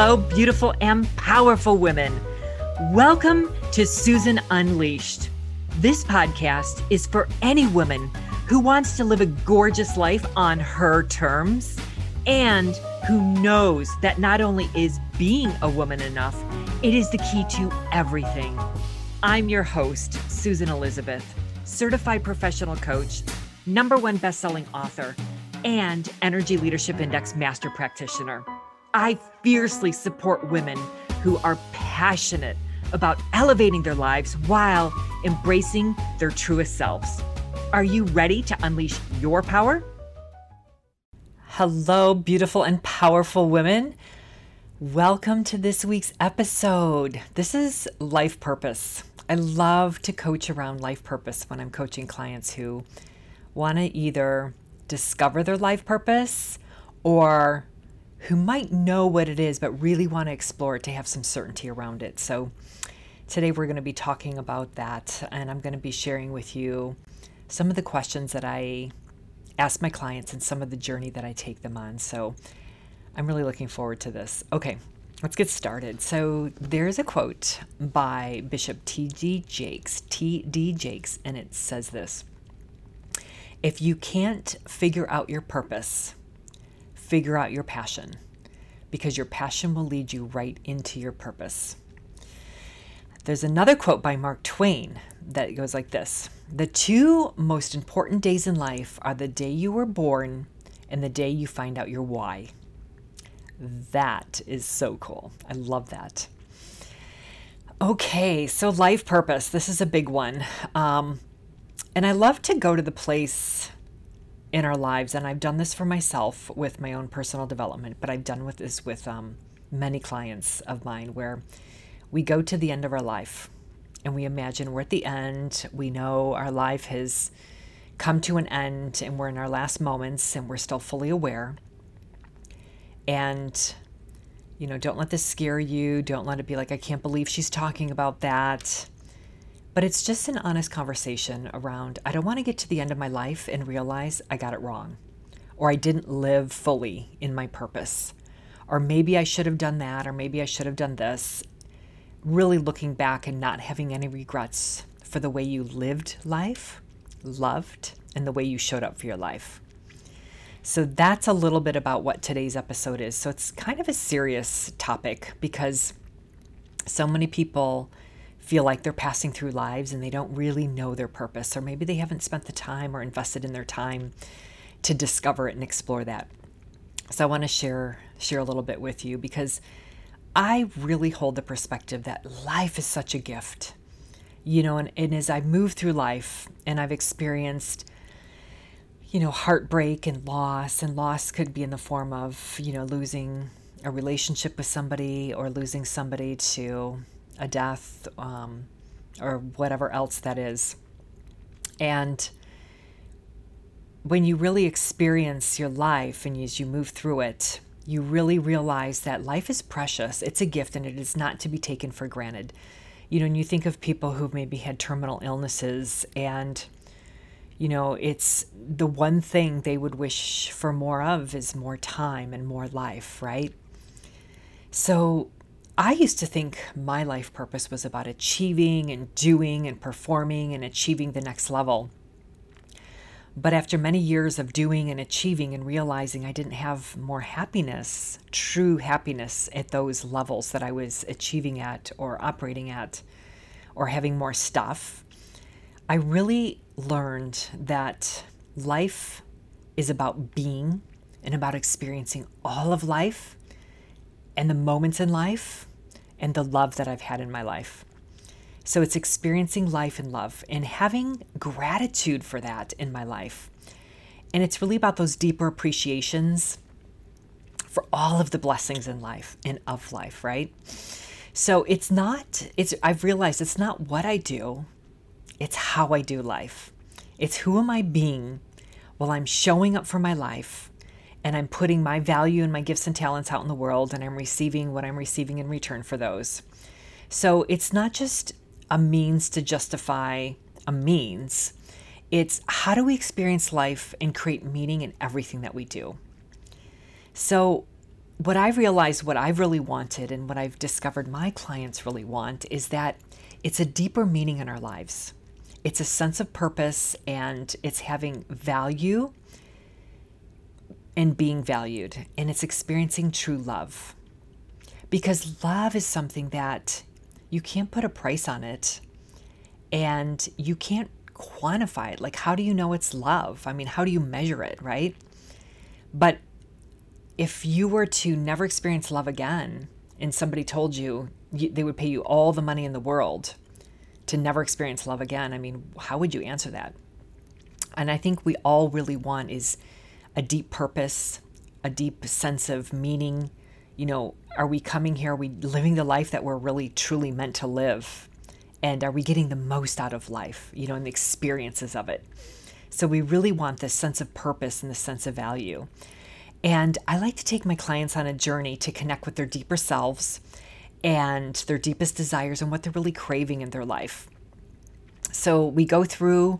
Hello, beautiful and powerful women. Welcome to Susan Unleashed. This podcast is for any woman who wants to live a gorgeous life on her terms and who knows that not only is being a woman enough, it is the key to everything. I'm your host, Susan Elizabeth, certified professional coach, number one best-selling author, and Energy Leadership Index master practitioner. I fiercely support women who are passionate about elevating their lives while embracing their truest selves. Are you ready to unleash your power? Hello, beautiful and powerful women. Welcome to this week's episode. This is life purpose. I love to coach around life purpose when I'm coaching clients who want to either discover their life purpose or who might know what it is but really want to explore it to have some certainty around it. So, today we're going to be talking about that, and I'm going to be sharing with you some of the questions that I ask my clients and some of the journey that I take them on. So, I'm really looking forward to this. Okay, let's get started. So, there's a quote by Bishop T.D. Jakes, T.D. Jakes, and it says this If you can't figure out your purpose, figure out your passion because your passion will lead you right into your purpose. There's another quote by Mark Twain that goes like this The two most important days in life are the day you were born and the day you find out your why. That is so cool. I love that. Okay, so life purpose. This is a big one. Um, and I love to go to the place in our lives, and I've done this for myself with my own personal development, but I've done with this with um, many clients of mine where we go to the end of our life and we imagine we're at the end. We know our life has come to an end and we're in our last moments and we're still fully aware. And, you know, don't let this scare you. Don't let it be like, I can't believe she's talking about that. But it's just an honest conversation around I don't want to get to the end of my life and realize I got it wrong, or I didn't live fully in my purpose, or maybe I should have done that, or maybe I should have done this. Really looking back and not having any regrets for the way you lived life, loved, and the way you showed up for your life. So that's a little bit about what today's episode is. So it's kind of a serious topic because so many people feel like they're passing through lives and they don't really know their purpose, or maybe they haven't spent the time or invested in their time to discover it and explore that. So I want to share share a little bit with you because I really hold the perspective that life is such a gift. You know, and, and as I move through life and I've experienced you know, heartbreak and loss, and loss could be in the form of, you know, losing a relationship with somebody or losing somebody to a death, um, or whatever else that is. And when you really experience your life and as you move through it, you really realize that life is precious. It's a gift and it is not to be taken for granted. You know, when you think of people who've maybe had terminal illnesses and you know, it's the one thing they would wish for more of is more time and more life, right? So I used to think my life purpose was about achieving and doing and performing and achieving the next level. But after many years of doing and achieving and realizing I didn't have more happiness, true happiness at those levels that I was achieving at or operating at or having more stuff, I really learned that life is about being and about experiencing all of life and the moments in life and the love that I've had in my life. So it's experiencing life and love and having gratitude for that in my life. And it's really about those deeper appreciations for all of the blessings in life and of life, right? So it's not, it's, I've realized it's not what I do, it's how I do life. It's who am I being while I'm showing up for my life and I'm putting my value and my gifts and talents out in the world and I'm receiving what I'm receiving in return for those. So it's not just a means to justify a means, it's how do we experience life and create meaning in everything that we do. So what I've realized, what I've really wanted, and what I've discovered my clients really want is that it's a deeper meaning in our lives. It's a sense of purpose and it's having value and being valued, and it's experiencing true love. Because love is something that you can't put a price on it and you can't quantify it. Like, how do you know it's love? I mean, how do you measure it, right? But if you were to never experience love again and somebody told you, they would pay you all the money in the world to never experience love again, I mean, how would you answer that? And I think we all really want is a deep purpose, a deep sense of meaning. You know, are we coming here? Are we living the life that we're really truly meant to live? And are we getting the most out of life, you know, and the experiences of it? So we really want this sense of purpose and the sense of value. And I like to take my clients on a journey to connect with their deeper selves and their deepest desires and what they're really craving in their life. So we go through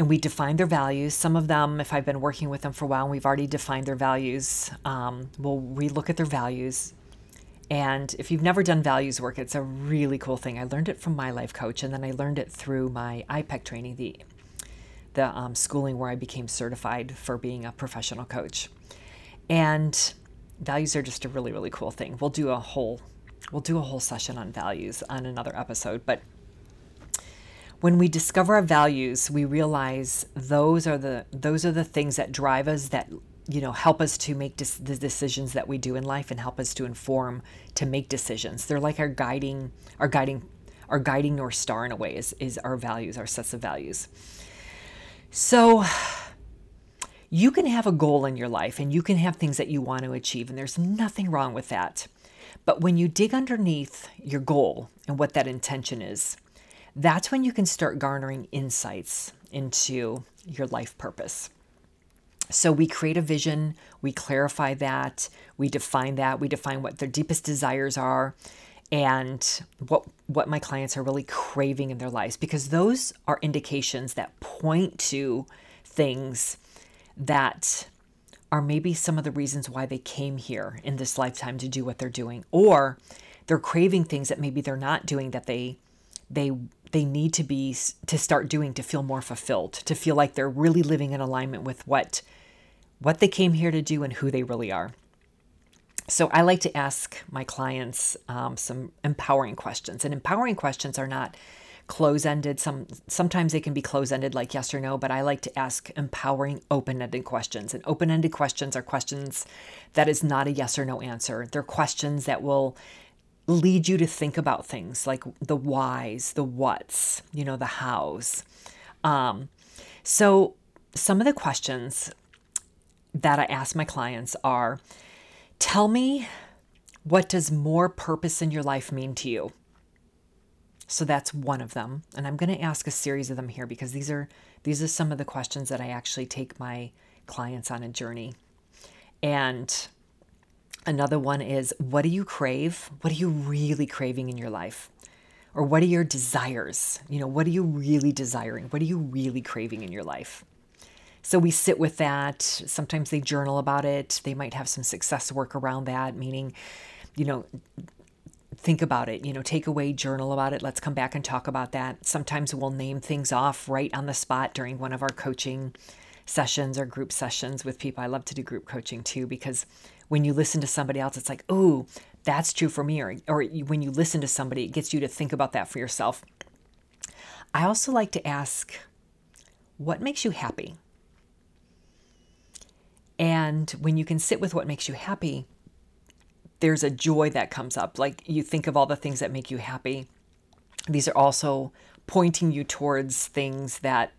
and we define their values. Some of them, if I've been working with them for a while and we've already defined their values, um, we'll relook at their values. And if you've never done values work, it's a really cool thing. I learned it from my life coach, and then I learned it through my IPEC training, the the um, schooling where I became certified for being a professional coach. And values are just a really really cool thing. We'll do a whole we'll do a whole session on values on another episode, but when we discover our values, we realize those are the those are the things that drive us that you know help us to make dis- the decisions that we do in life and help us to inform to make decisions. They're like our guiding our guiding our guiding north star in a way is is our values, our sets of values. So you can have a goal in your life and you can have things that you want to achieve and there's nothing wrong with that. But when you dig underneath your goal and what that intention is, that's when you can start garnering insights into your life purpose. So we create a vision, we clarify that, we define that, we define what their deepest desires are and what what my clients are really craving in their lives because those are indications that point to things that are maybe some of the reasons why they came here in this lifetime to do what they're doing or they're craving things that maybe they're not doing that they they they need to be to start doing to feel more fulfilled, to feel like they're really living in alignment with what what they came here to do and who they really are. So I like to ask my clients um, some empowering questions, and empowering questions are not close-ended. Some sometimes they can be close-ended, like yes or no, but I like to ask empowering, open-ended questions. And open-ended questions are questions that is not a yes or no answer. They're questions that will lead you to think about things like the whys, the whats, you know, the hows. Um, so, some of the questions that I ask my clients are tell me what does more purpose in your life mean to you? So that's one of them. And I'm going to ask a series of them here because these are these are some of the questions that I actually take my clients on a journey. And Another one is what do you crave? What are you really craving in your life? Or what are your desires? You know, what are you really desiring? What are you really craving in your life? So we sit with that. Sometimes they journal about it. They might have some success work around that, meaning, you know, think about it, you know, take away, journal about it. Let's come back and talk about that. Sometimes we'll name things off right on the spot during one of our coaching sessions or group sessions with people. I love to do group coaching too because when you listen to somebody else, it's like, oh, that's true for me. Or, or when you listen to somebody, it gets you to think about that for yourself. I also like to ask, what makes you happy? And when you can sit with what makes you happy, there's a joy that comes up. Like you think of all the things that make you happy. These are also pointing you towards things that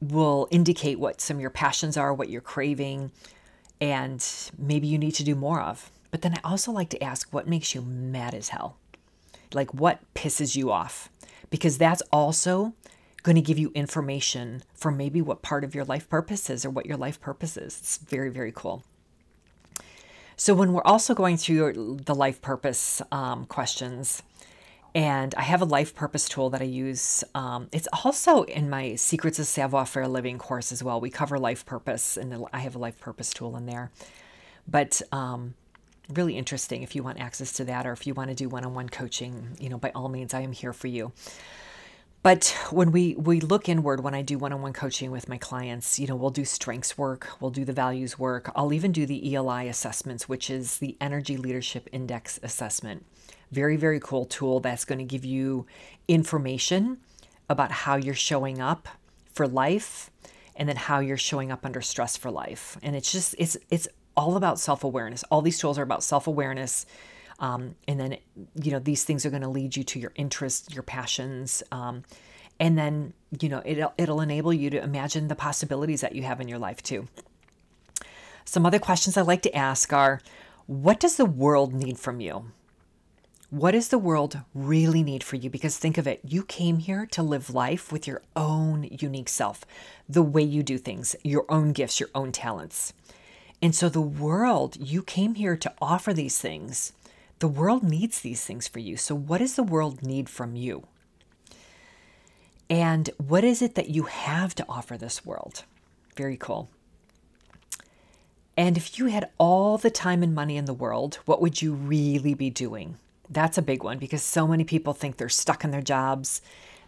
will indicate what some of your passions are, what you're craving, and maybe you need to do more of. But then I also like to ask what makes you mad as hell? Like what pisses you off? Because that's also going to give you information for maybe what part of your life purpose is or what your life purpose is. It's very, very cool. So, when we're also going through the life purpose um, questions, and I have a life purpose tool that I use. Um, it's also in my Secrets of Savoir Faire Living course as well. We cover life purpose, and I have a life purpose tool in there. But um, really interesting if you want access to that or if you want to do one-on-one coaching, you know, by all means, I am here for you. But when we we look inward, when I do one-on-one coaching with my clients, you know, we'll do strengths work, we'll do the values work. I'll even do the ELI assessments, which is the Energy Leadership Index assessment. Very very cool tool that's going to give you information about how you're showing up for life and then how you're showing up under stress for life. And it's just it's it's all about self-awareness. All these tools are about self-awareness um, and then, you know, these things are going to lead you to your interests, your passions. Um, and then, you know, it'll, it'll enable you to imagine the possibilities that you have in your life too. Some other questions I like to ask are what does the world need from you? What does the world really need for you? Because think of it, you came here to live life with your own unique self, the way you do things, your own gifts, your own talents. And so the world, you came here to offer these things the world needs these things for you. So, what does the world need from you? And what is it that you have to offer this world? Very cool. And if you had all the time and money in the world, what would you really be doing? That's a big one because so many people think they're stuck in their jobs.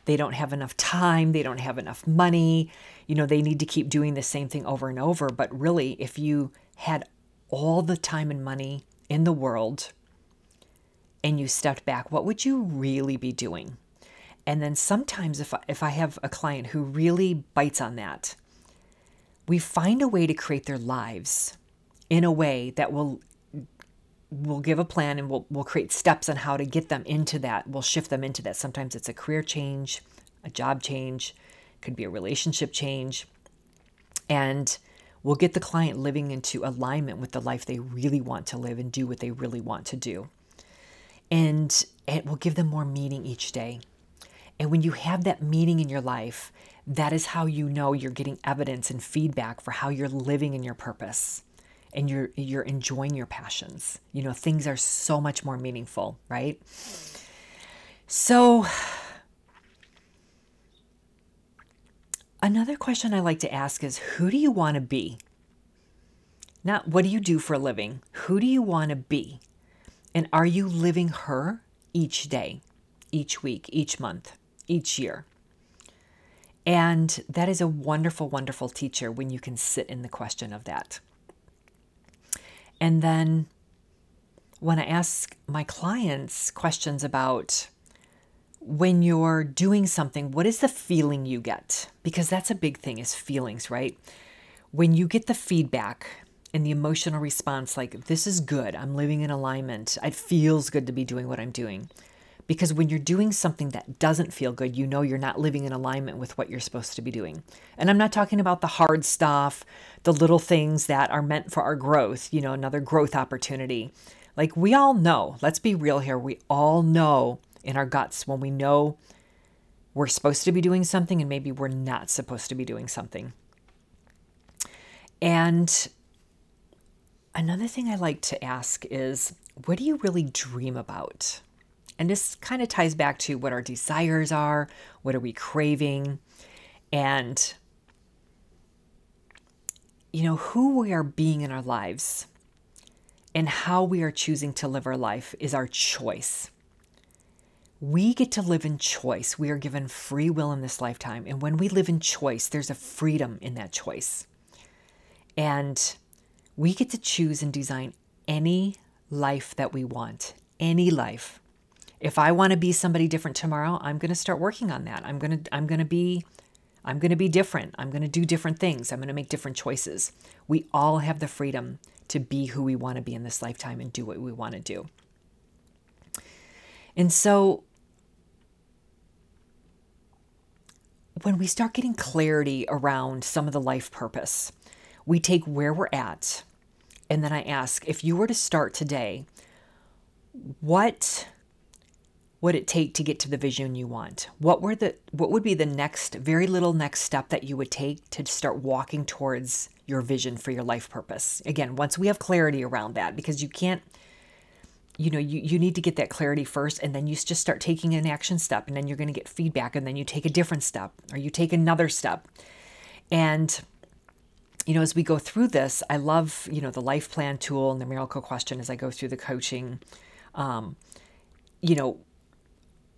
They don't have enough time. They don't have enough money. You know, they need to keep doing the same thing over and over. But really, if you had all the time and money in the world, and you stepped back, what would you really be doing? And then sometimes if I, if I have a client who really bites on that, we find a way to create their lives in a way that will we'll give a plan and we'll, we'll create steps on how to get them into that. We'll shift them into that. Sometimes it's a career change, a job change, could be a relationship change. And we'll get the client living into alignment with the life they really want to live and do what they really want to do and it will give them more meaning each day. And when you have that meaning in your life, that is how you know you're getting evidence and feedback for how you're living in your purpose and you're you're enjoying your passions. You know, things are so much more meaningful, right? So another question I like to ask is who do you want to be? Not what do you do for a living? Who do you want to be? And are you living her each day, each week, each month, each year? And that is a wonderful, wonderful teacher when you can sit in the question of that. And then when I ask my clients questions about when you're doing something, what is the feeling you get? Because that's a big thing is feelings, right? When you get the feedback and the emotional response like, this is good. I'm living in alignment. It feels good to be doing what I'm doing. Because when you're doing something that doesn't feel good, you know you're not living in alignment with what you're supposed to be doing. And I'm not talking about the hard stuff, the little things that are meant for our growth, you know, another growth opportunity. Like we all know, let's be real here, we all know in our guts when we know we're supposed to be doing something and maybe we're not supposed to be doing something. And Another thing I like to ask is what do you really dream about? And this kind of ties back to what our desires are, what are we craving, and you know, who we are being in our lives and how we are choosing to live our life is our choice. We get to live in choice. We are given free will in this lifetime. And when we live in choice, there's a freedom in that choice. And we get to choose and design any life that we want, any life. If I want to be somebody different tomorrow, I'm going to start working on that. I'm going to I'm going to be I'm going to be different. I'm going to do different things. I'm going to make different choices. We all have the freedom to be who we want to be in this lifetime and do what we want to do. And so when we start getting clarity around some of the life purpose, we take where we're at, and then I ask if you were to start today, what would it take to get to the vision you want? What were the what would be the next very little next step that you would take to start walking towards your vision for your life purpose? Again, once we have clarity around that because you can't you know, you, you need to get that clarity first, and then you just start taking an action step, and then you're going to get feedback, and then you take a different step, or you take another step. And you know, as we go through this, I love, you know, the life plan tool and the miracle question as I go through the coaching. Um, you know,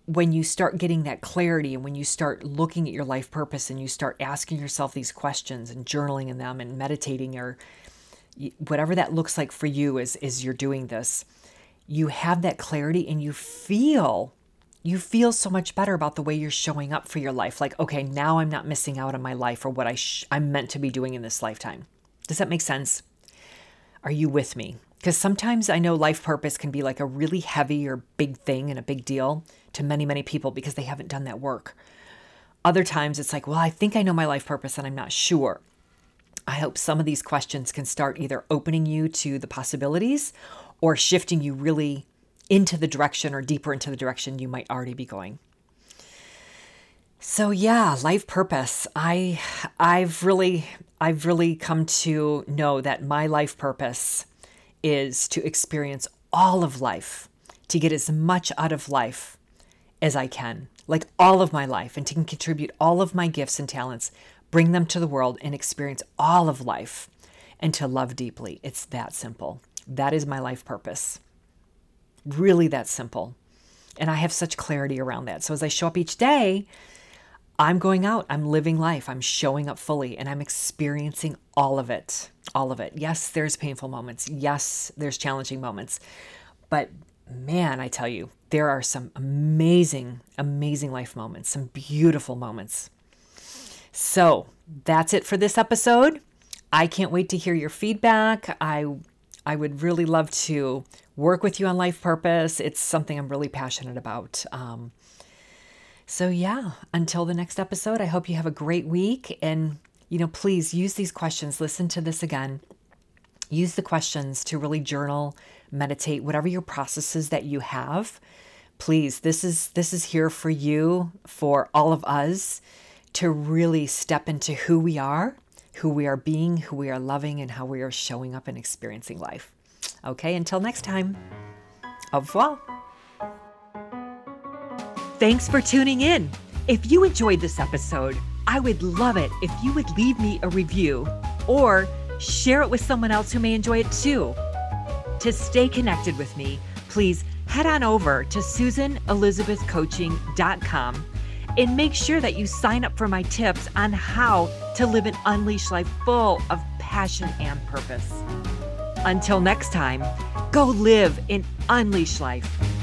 when you start getting that clarity and when you start looking at your life purpose and you start asking yourself these questions and journaling in them and meditating or whatever that looks like for you as, as you're doing this, you have that clarity and you feel you feel so much better about the way you're showing up for your life. Like, okay, now I'm not missing out on my life or what I sh- I'm meant to be doing in this lifetime. Does that make sense? Are you with me? Because sometimes I know life purpose can be like a really heavy or big thing and a big deal to many, many people because they haven't done that work. Other times it's like, well, I think I know my life purpose and I'm not sure. I hope some of these questions can start either opening you to the possibilities or shifting you really into the direction or deeper into the direction you might already be going. So yeah, life purpose. I I've really I've really come to know that my life purpose is to experience all of life, to get as much out of life as I can, like all of my life, and to contribute all of my gifts and talents, bring them to the world and experience all of life and to love deeply. It's that simple. That is my life purpose. Really that simple. And I have such clarity around that. So as I show up each day, I'm going out, I'm living life, I'm showing up fully, and I'm experiencing all of it. All of it. Yes, there's painful moments. Yes, there's challenging moments. But man, I tell you, there are some amazing, amazing life moments, some beautiful moments. So that's it for this episode. I can't wait to hear your feedback. I I would really love to work with you on life purpose. It's something I'm really passionate about. Um, so, yeah, until the next episode, I hope you have a great week. And, you know, please use these questions. Listen to this again. Use the questions to really journal, meditate, whatever your processes that you have. Please, this is this is here for you, for all of us to really step into who we are who we are being, who we are loving, and how we are showing up and experiencing life. Okay, until next time, au revoir. Thanks for tuning in. If you enjoyed this episode, I would love it if you would leave me a review or share it with someone else who may enjoy it too. To stay connected with me, please head on over to susanelizabethcoaching.com and make sure that you sign up for my tips on how to live an unleashed life full of passion and purpose. Until next time, go live an unleashed life.